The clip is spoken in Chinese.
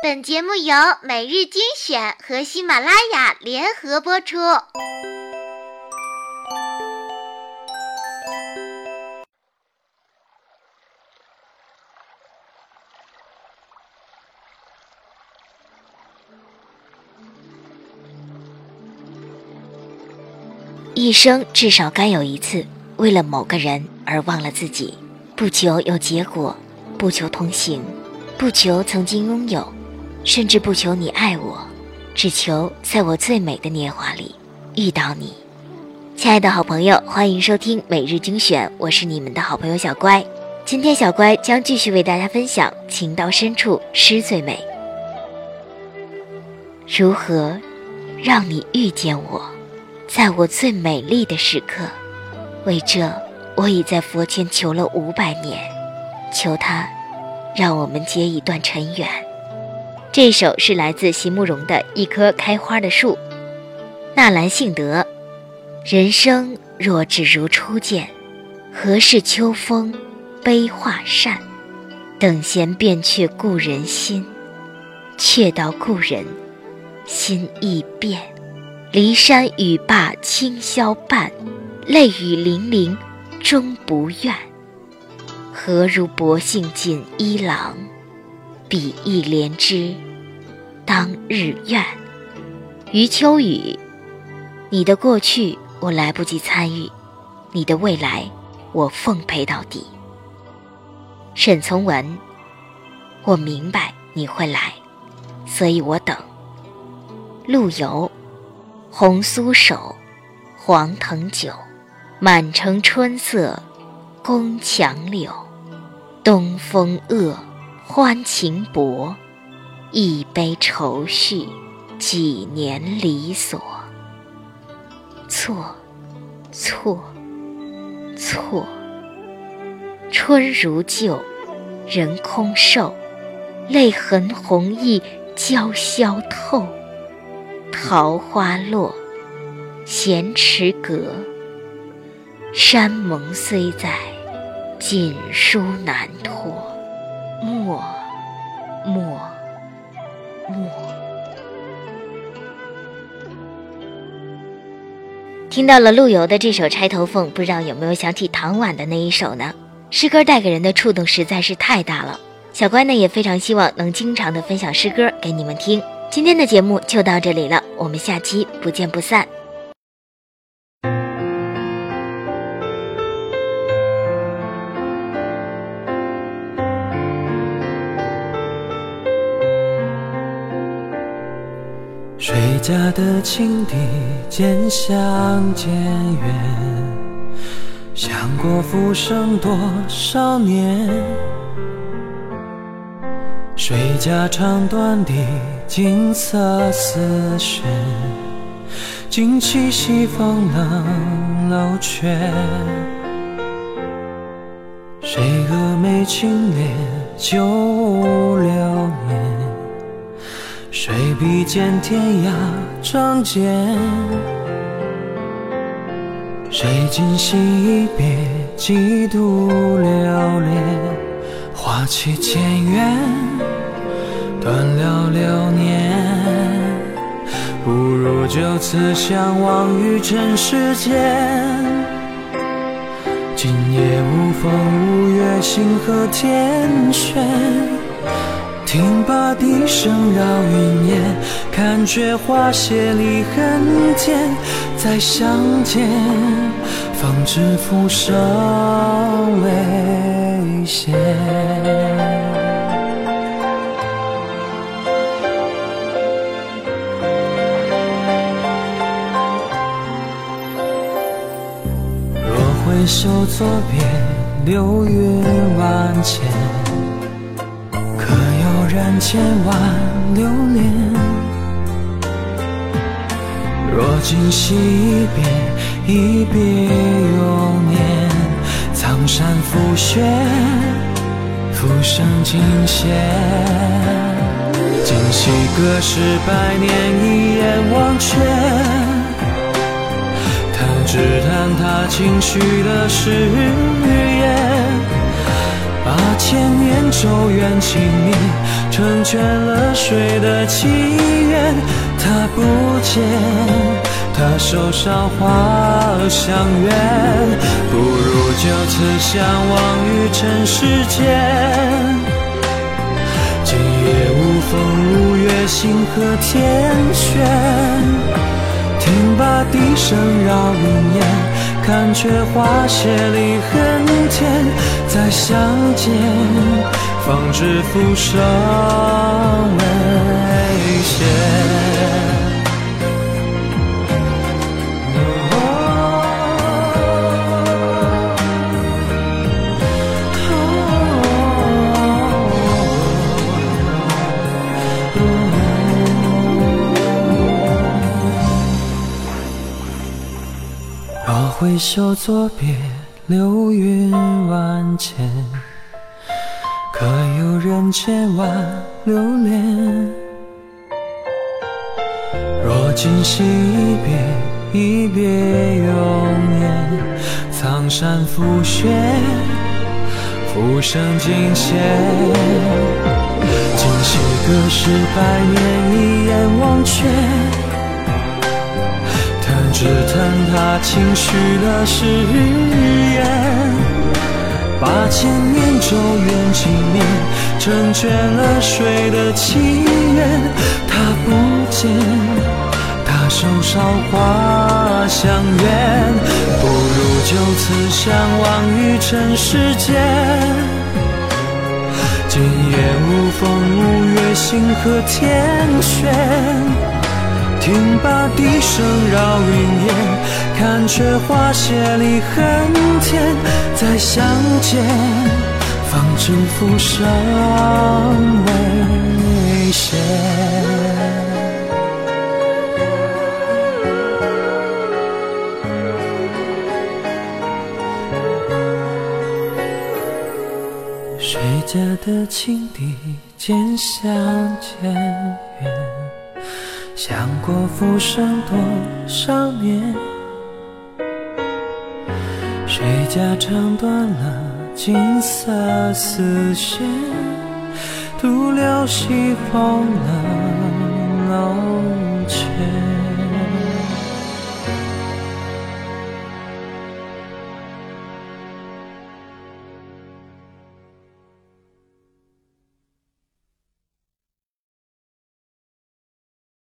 本节目由每日精选和喜马拉雅联合播出。一生至少该有一次，为了某个人而忘了自己，不求有结果，不求同行，不求曾经拥有。甚至不求你爱我，只求在我最美的年华里遇到你，亲爱的好朋友，欢迎收听每日精选，我是你们的好朋友小乖。今天小乖将继续为大家分享《情到深处诗最美》，如何让你遇见我，在我最美丽的时刻。为这，我已在佛前求了五百年，求他让我们结一段尘缘。这首是来自席慕容的《一棵开花的树》，纳兰性德。人生若只如初见，何事秋风悲画扇？等闲变却故人心，却道故人心易变。骊山语罢清宵半，泪雨霖铃终不怨。何如薄幸锦衣郎？比翼连枝，当日愿。余秋雨，你的过去我来不及参与，你的未来我奉陪到底。沈从文，我明白你会来，所以我等。陆游，红酥手，黄藤酒，满城春色宫墙柳，东风恶。欢情薄，一杯愁绪，几年离索。错，错，错。春如旧，人空瘦，泪痕红浥鲛绡透。桃花落，闲池阁。山盟虽在，锦书难托。默，默，默。我听到了陆游的这首《钗头凤》，不知道有没有想起唐婉的那一首呢？诗歌带给人的触动实在是太大了。小乖呢也非常希望能经常的分享诗歌给你们听。今天的节目就到这里了，我们下期不见不散。家的青笛渐响渐远，响过浮生多少年？谁家唱断的锦瑟丝弦，惊起西风冷楼阙。谁蛾眉轻敛旧流年？谁比肩天涯仗剑？谁今夕一别，几度流连？花期渐远，断了流年。不如就此相忘于尘世间。今夜无风无月，星河天悬。听罢笛声绕云烟，看却花谢离恨天。再相见，方知浮生未歇。若回首作别，流云万千。染千万流年。若今夕一别，一别永年。苍山覆雪，浮生尽歇。今夕隔世百年，一眼忘却。弹指弹他轻许的誓言。千年咒怨情灭，成全了谁的祈愿？他不见，他手上花香远，不如就此相忘于尘世间。今夜无风无月，星河天悬，听罢笛声绕云烟。看却花谢离恨天，再相见，方知浮生未歇。若挥袖作别，流云万千，可有人千万留恋？若今夕一别，一别永年，苍山覆雪，浮生尽歇。今夕隔世百年，一眼忘却。只叹他轻许了誓言，八千年咒怨尽灭，成全了谁的祈愿？他不见，他手梢花香远，不如就此相忘于尘世间。今夜无风无月，星河天悬。听罢笛声绕云烟，看却花谢离恨天。再相见，方知浮生未歇。谁家的青笛渐相渐？想过浮生多少年，谁家唱断了金色丝线，独留西风冷。